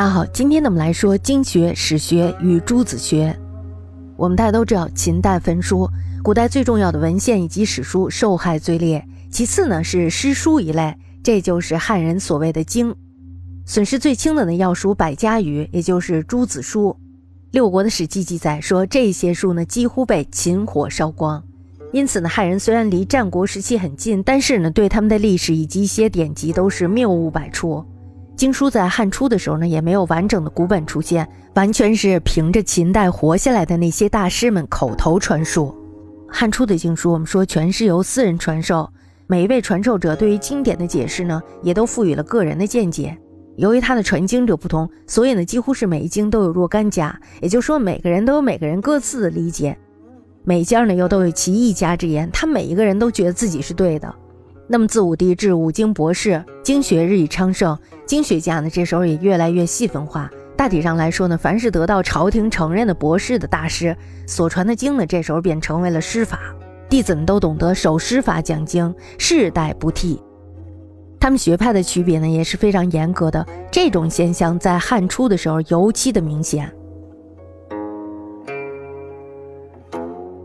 大家好，今天呢我们来说经学、史学与诸子学。我们大家都知道，秦代焚书，古代最重要的文献以及史书受害最烈。其次呢是诗书一类，这就是汉人所谓的经。损失最轻的呢要数百家语，也就是诸子书。六国的史记记载说，这些书呢几乎被秦火烧光。因此呢，汉人虽然离战国时期很近，但是呢对他们的历史以及一些典籍都是谬误百出。经书在汉初的时候呢，也没有完整的古本出现，完全是凭着秦代活下来的那些大师们口头传述。汉初的经书，我们说全是由私人传授，每一位传授者对于经典的解释呢，也都赋予了个人的见解。由于他的传经者不同，所以呢，几乎是每一经都有若干家，也就是说，每个人都有每个人各自的理解，每家呢又都有其一家之言，他每一个人都觉得自己是对的。那么自武帝至武经博士，经学日益昌盛，经学家呢这时候也越来越细分化。大体上来说呢，凡是得到朝廷承认的博士的大师所传的经呢，这时候便成为了师法，弟子们都懂得守师法讲经，世代不替。他们学派的区别呢也是非常严格的，这种现象在汉初的时候尤其的明显。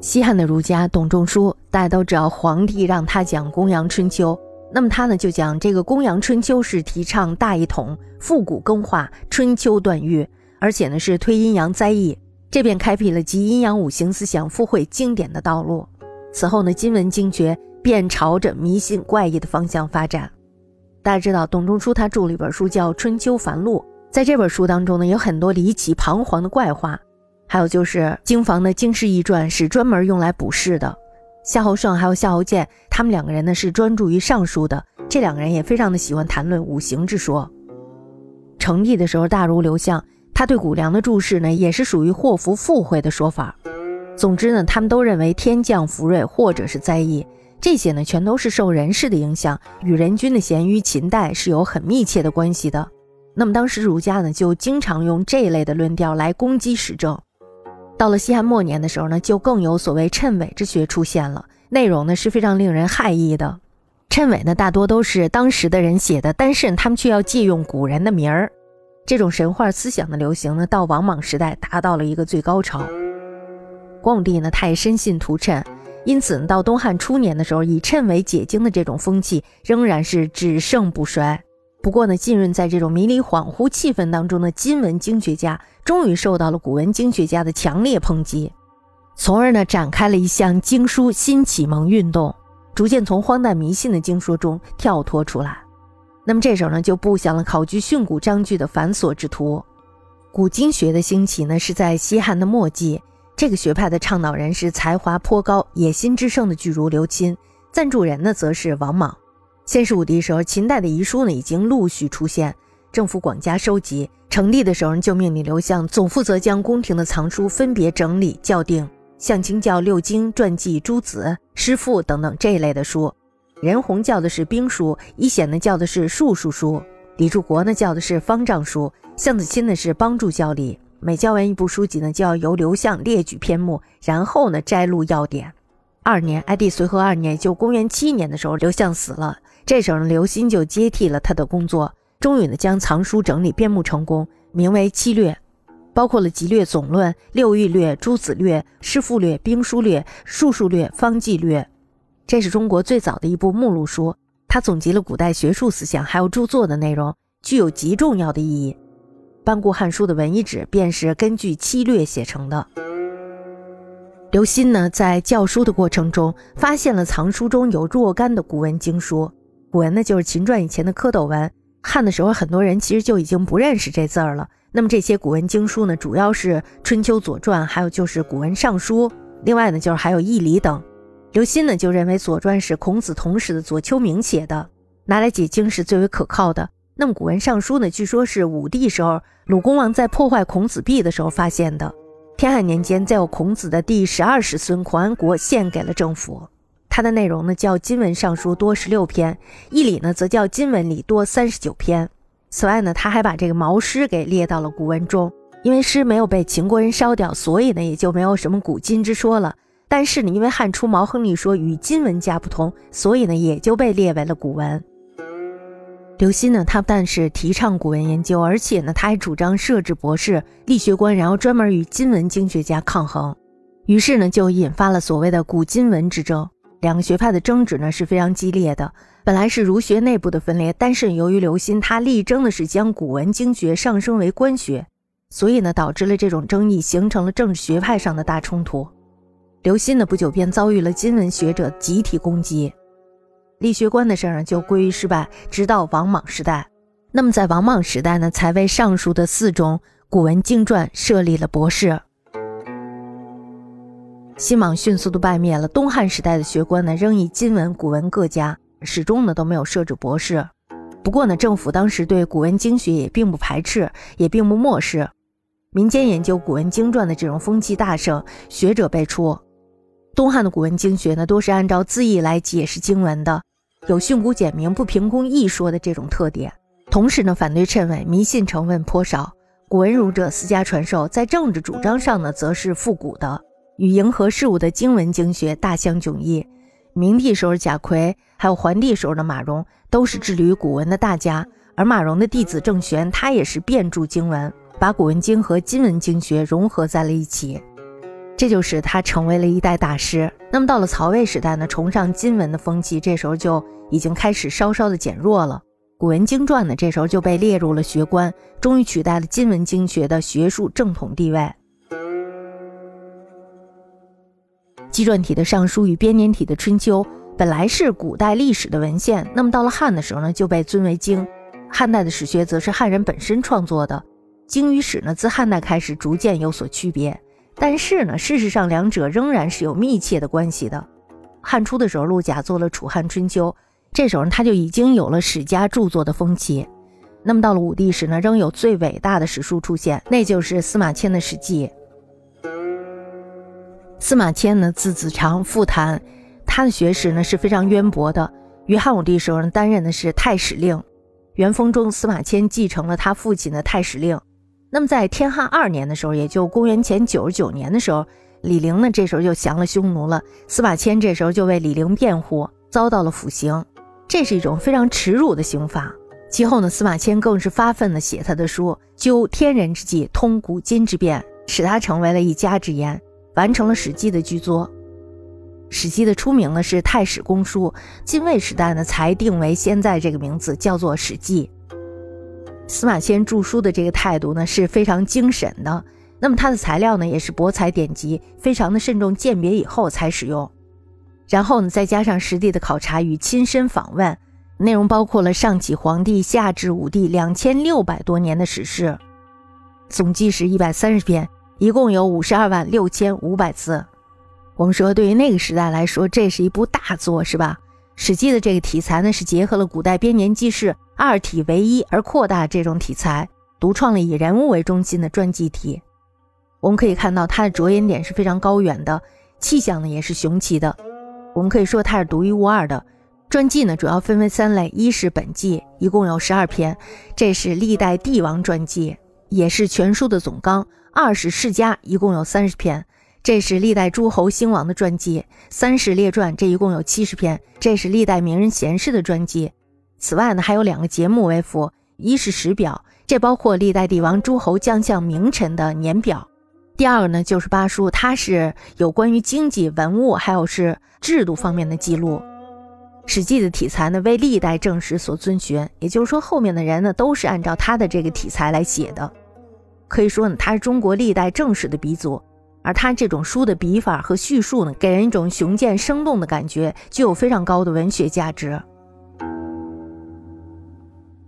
西汉的儒家董仲舒，大家都知道，皇帝让他讲《公羊春秋》，那么他呢就讲这个《公羊春秋》是提倡大一统、复古更化、春秋断欲，而且呢是推阴阳灾异，这便开辟了集阴阳五行思想、附会经典的道路。此后呢，今文经学便朝着迷信怪异的方向发展。大家知道，董仲舒他著了一本书叫《春秋繁露》，在这本书当中呢，有很多离奇彷徨的怪话。还有就是经房的《经世异传》是专门用来卜筮的，夏侯胜还有夏侯建，他们两个人呢是专注于尚书的，这两个人也非常的喜欢谈论五行之说。成帝的时候，大儒刘向，他对谷梁的注释呢也是属于祸福附会的说法。总之呢，他们都认为天降福瑞或者是灾异，这些呢全都是受人事的影响，与人君的咸于秦代是有很密切的关系的。那么当时儒家呢就经常用这一类的论调来攻击时政。到了西汉末年的时候呢，就更有所谓谶纬之学出现了，内容呢是非常令人骇异的。谶纬呢大多都是当时的人写的，但是他们却要借用古人的名儿。这种神话思想的流行呢，到王莽时代达到了一个最高潮。光武帝呢，他也深信图谶，因此呢到东汉初年的时候，以谶纬解经的这种风气仍然是只盛不衰。不过呢，浸润在这种迷离恍惚气氛当中的今文经学家，终于受到了古文经学家的强烈抨击，从而呢展开了一项经书新启蒙运动，逐渐从荒诞迷信的经说中跳脱出来。那么这时候呢，就布下了考据训诂章句的繁琐之途。古经学的兴起呢，是在西汉的末季，这个学派的倡导人是才华颇高、野心之盛的巨儒刘钦，赞助人呢则是王莽。先是武帝时候，秦代的遗书呢已经陆续出现，政府广加收集。成帝的时候，就命令刘向总负责将宫廷的藏书分别整理校订，向清教六经、传记、诸子、诗赋等等这一类的书。任洪教的是兵书，一显呢教的是术数书，李柱国呢教的是方丈书，向子钦呢是帮助教理。每教完一部书籍呢，就要由刘向列举篇目，然后呢摘录要点。二年，哀帝随和二年，就公元七年的时候，刘向死了。这时候，刘歆就接替了他的工作，终于呢将藏书整理编目成功，名为《七略》，包括了《集略总论》《六艺略》《诸子略》《诗赋略》《兵书略》《术数略》《方剂略》，这是中国最早的一部目录书，它总结了古代学术思想还有著作的内容，具有极重要的意义。班固《汉书》的文一纸便是根据《七略》写成的。刘歆呢，在教书的过程中，发现了藏书中有若干的古文经书。古文呢，就是秦传以前的蝌蚪文。汉的时候，很多人其实就已经不认识这字儿了。那么这些古文经书呢，主要是《春秋》《左传》，还有就是古文尚书。另外呢，就是还有《易礼》等。刘歆呢，就认为《左传》是孔子同时的左丘明写的，拿来解经是最为可靠的。那么古文尚书呢，据说是武帝时候鲁公王在破坏孔子壁的时候发现的。天汉年间，再有孔子的第十二世孙孔安国献给了政府。它的内容呢叫金文尚书多十六篇，义理呢则叫金文里多三十九篇。此外呢，他还把这个毛诗给列到了古文中。因为诗没有被秦国人烧掉，所以呢也就没有什么古今之说了。但是呢，因为汉初毛亨利说与金文家不同，所以呢也就被列为了古文。刘歆呢，他不但是提倡古文研究，而且呢，他还主张设置博士、力学官，然后专门与金文经学家抗衡。于是呢，就引发了所谓的古今文之争。两个学派的争执呢是非常激烈的。本来是儒学内部的分裂，但是由于刘歆他力争的是将古文经学上升为官学，所以呢，导致了这种争议，形成了政治学派上的大冲突。刘歆呢，不久便遭遇了金文学者集体攻击。立学官的事儿，就归于失败，直到王莽时代。那么在王莽时代呢，才为上述的四种古文经传设立了博士。新莽迅速的败灭了。东汉时代的学官呢，仍以金文、古文各家，始终呢都没有设置博士。不过呢，政府当时对古文经学也并不排斥，也并不漠视。民间研究古文经传的这种风气大盛，学者辈出。东汉的古文经学呢，多是按照字义来解释经文的，有训诂简明、不凭空议说的这种特点。同时呢，反对谶纬、迷信成分颇少。古文儒者私家传授，在政治主张上呢，则是复古的，与迎合事物的经文经学大相迥异。明帝时候贾逵，还有桓帝时候的马融，都是致力于古文的大家。而马融的弟子郑玄，他也是遍注经文，把古文经和今文经学融合在了一起。这就使他成为了一代大师。那么到了曹魏时代呢，崇尚今文的风气这时候就已经开始稍稍的减弱了。古文经传呢，这时候就被列入了学官，终于取代了今文经学的学术正统地位。纪传体的《尚书》与编年体的《春秋》本来是古代历史的文献，那么到了汉的时候呢，就被尊为经。汉代的史学则是汉人本身创作的，经与史呢，自汉代开始逐渐有所区别。但是呢，事实上两者仍然是有密切的关系的。汉初的时候，陆贾做了《楚汉春秋》，这时候他就已经有了史家著作的风气。那么到了武帝时呢，仍有最伟大的史书出现，那就是司马迁的《史记》。司马迁呢，字子长，复谈，他的学识呢是非常渊博的。于汉武帝时候呢，担任的是太史令。元丰中，司马迁继承了他父亲的太史令。那么在天汉二年的时候，也就公元前九十九年的时候，李陵呢这时候就降了匈奴了。司马迁这时候就为李陵辩护，遭到了腐刑，这是一种非常耻辱的刑罚。其后呢，司马迁更是发奋的写他的书，究天人之际，通古今之变，使他成为了一家之言，完成了《史记》的巨作。《史记》的初名呢是《太史公书》，晋魏时代呢才定为现在这个名字，叫做《史记》。司马迁著书的这个态度呢是非常精审的，那么他的材料呢也是博采典籍，非常的慎重鉴别以后才使用，然后呢再加上实地的考察与亲身访问，内容包括了上起黄帝，下至武帝两千六百多年的史事，总计是一百三十篇，一共有五十二万六千五百字。我们说对于那个时代来说，这是一部大作，是吧？《史记》的这个题材呢，是结合了古代编年记事二体为一而扩大这种题材，独创了以人物为中心的传记体。我们可以看到它的着眼点是非常高远的，气象呢也是雄奇的。我们可以说它是独一无二的。传记呢主要分为三类：一是本纪，一共有十二篇，这是历代帝王传记，也是全书的总纲；二是世家，一共有三十篇。这是历代诸侯兴亡的传记，三史列传，这一共有七十篇。这是历代名人贤士的传记。此外呢，还有两个节目为辅：一是史表，这包括历代帝王、诸侯、将相、名臣的年表；第二个呢，就是八书，它是有关于经济、文物还有是制度方面的记录。史记的题材呢，为历代正史所遵循，也就是说，后面的人呢，都是按照他的这个题材来写的。可以说呢，他是中国历代正史的鼻祖。而他这种书的笔法和叙述呢，给人一种雄健生动的感觉，具有非常高的文学价值。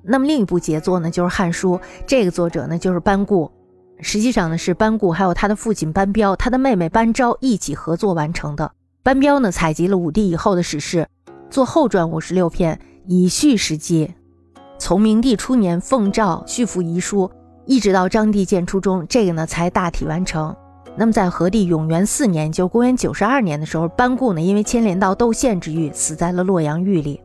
那么另一部杰作呢，就是《汉书》，这个作者呢就是班固，实际上呢是班固还有他的父亲班彪，他的妹妹班昭一起合作完成的。班彪呢采集了武帝以后的史事，做后传五十六篇，以续《史记》，从明帝初年奉诏续付遗书，一直到张帝建初中，这个呢才大体完成。那么在和帝永元四年，就公元九十二年的时候，班固呢因为牵连到窦宪之狱，死在了洛阳狱里。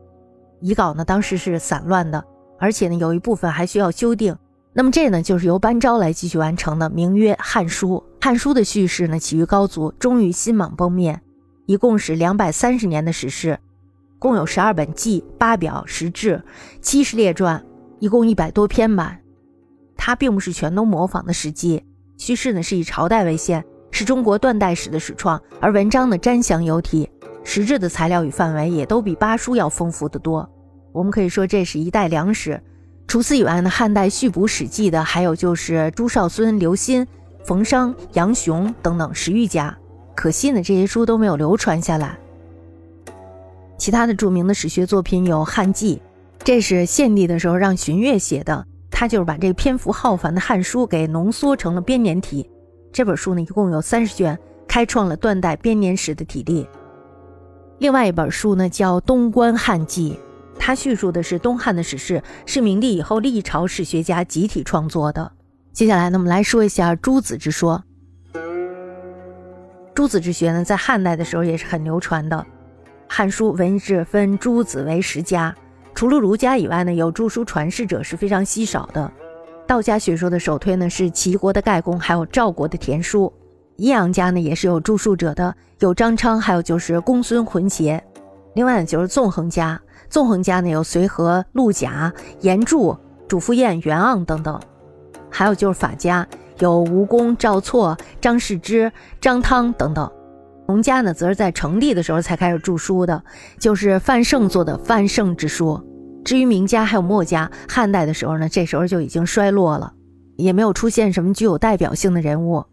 遗稿呢当时是散乱的，而且呢有一部分还需要修订。那么这呢就是由班昭来继续完成的，名曰《汉书》。《汉书》的叙事呢起于高祖，终于新莽崩灭，一共是两百三十年的史事。共有十二本纪、八表、十志、七十列传，一共一百多篇吧。它并不是全都模仿的《史记》，叙事呢是以朝代为限，是中国断代史的始创，而文章呢瞻详有体，实质的材料与范围也都比八书要丰富得多。我们可以说这是一代良史。除此以外呢，汉代续补《史记》的还有就是朱绍孙、刘歆、冯商、杨雄等等史玉家。可惜呢，这些书都没有流传下来。其他的著名的史学作品有《汉记》，这是献帝的时候让荀悦写的，他就是把这个篇幅浩繁的《汉书》给浓缩成了编年体。这本书呢，一共有三十卷，开创了断代编年史的体例。另外一本书呢，叫《东关汉记》。它叙述的是东汉的史事，是明帝以后历朝史学家集体创作的。接下来呢，我们来说一下诸子之说。诸子之学呢，在汉代的时候也是很流传的。《汉书》文志分诸子为十家，除了儒家以外呢，有著书传世者是非常稀少的。道家学说的首推呢是齐国的盖公，还有赵国的田叔。阴阳家呢也是有著述者的，有张昌，还有就是公孙浑邪。另外呢就是纵横家。纵横家呢有随和、陆贾、严柱、主父偃、袁盎等等，还有就是法家有吴公、赵错、张世之、张汤等等。农家呢则是在成帝的时候才开始著书的，就是范胜做的《范胜之书》。至于名家还有墨家，汉代的时候呢，这时候就已经衰落了，也没有出现什么具有代表性的人物。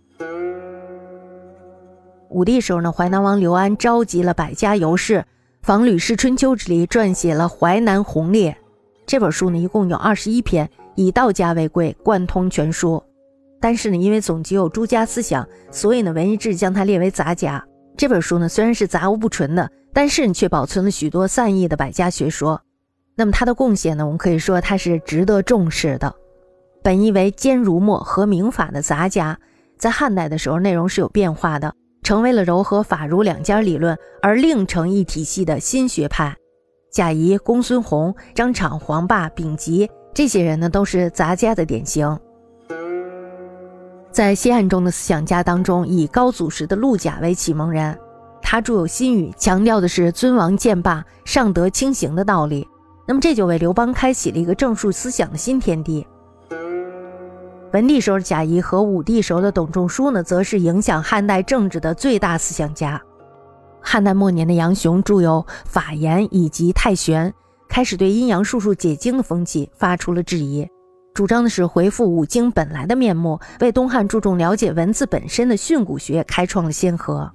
武帝时候呢，淮南王刘安召集了百家游士。仿《吕氏春秋》之例，撰写了《淮南鸿烈》这本书呢，一共有二十一篇，以道家为贵，贯通全书。但是呢，因为总集有诸家思想，所以呢，文艺志将它列为杂家。这本书呢，虽然是杂无不纯的，但是却保存了许多散佚的百家学说。那么它的贡献呢，我们可以说它是值得重视的。本意为兼儒墨和明法的杂家，在汉代的时候，内容是有变化的。成为了柔和法儒两家理论而另成一体系的新学派。贾谊、公孙弘、张敞、黄霸、丙吉这些人呢，都是杂家的典型。在西汉中的思想家当中，以高祖时的陆贾为启蒙人，他著有《新语》，强调的是尊王剑霸、上德轻刑的道理。那么这就为刘邦开启了一个正数思想的新天地。文帝时候的贾谊和武帝时候的董仲舒呢，则是影响汉代政治的最大思想家。汉代末年的杨雄著有《法言》以及《太玄》，开始对阴阳术数解经的风气发出了质疑，主张的是回复五经本来的面目，为东汉注重了解文字本身的训诂学开创了先河。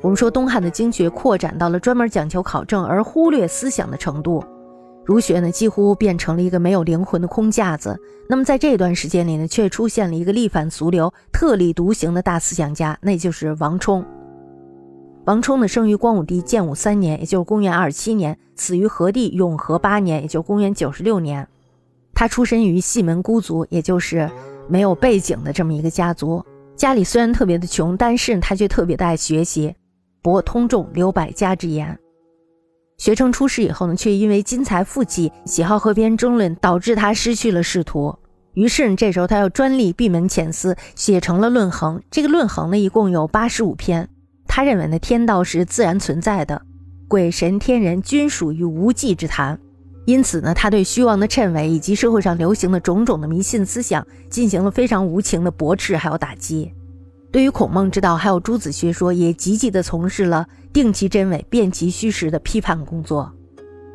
我们说东汉的经学扩展到了专门讲求考证而忽略思想的程度。儒学呢，几乎变成了一个没有灵魂的空架子。那么在这段时间里呢，却出现了一个力反俗流、特立独行的大思想家，那就是王充。王充呢，生于光武帝建武三年，也就是公元二七年，死于和帝永和八年，也就是公元九十六年。他出身于细门孤族，也就是没有背景的这么一个家族。家里虽然特别的穷，但是他却特别的爱学习，博通众，留百家之言。学成出世以后呢，却因为金财富气、喜好和别人争论，导致他失去了仕途。于是呢，这时候他要专利闭门潜思，写成了《论衡》。这个《论衡》呢，一共有八十五篇。他认为呢，天道是自然存在的，鬼神天人均属于无稽之谈。因此呢，他对虚妄的谶纬以及社会上流行的种种的迷信思想，进行了非常无情的驳斥还有打击。对于孔孟之道，还有诸子学说，也积极地从事了定其真伪、辨其虚实的批判工作。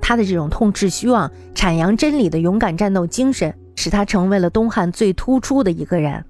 他的这种痛斥虚妄、阐扬真理的勇敢战斗精神，使他成为了东汉最突出的一个人。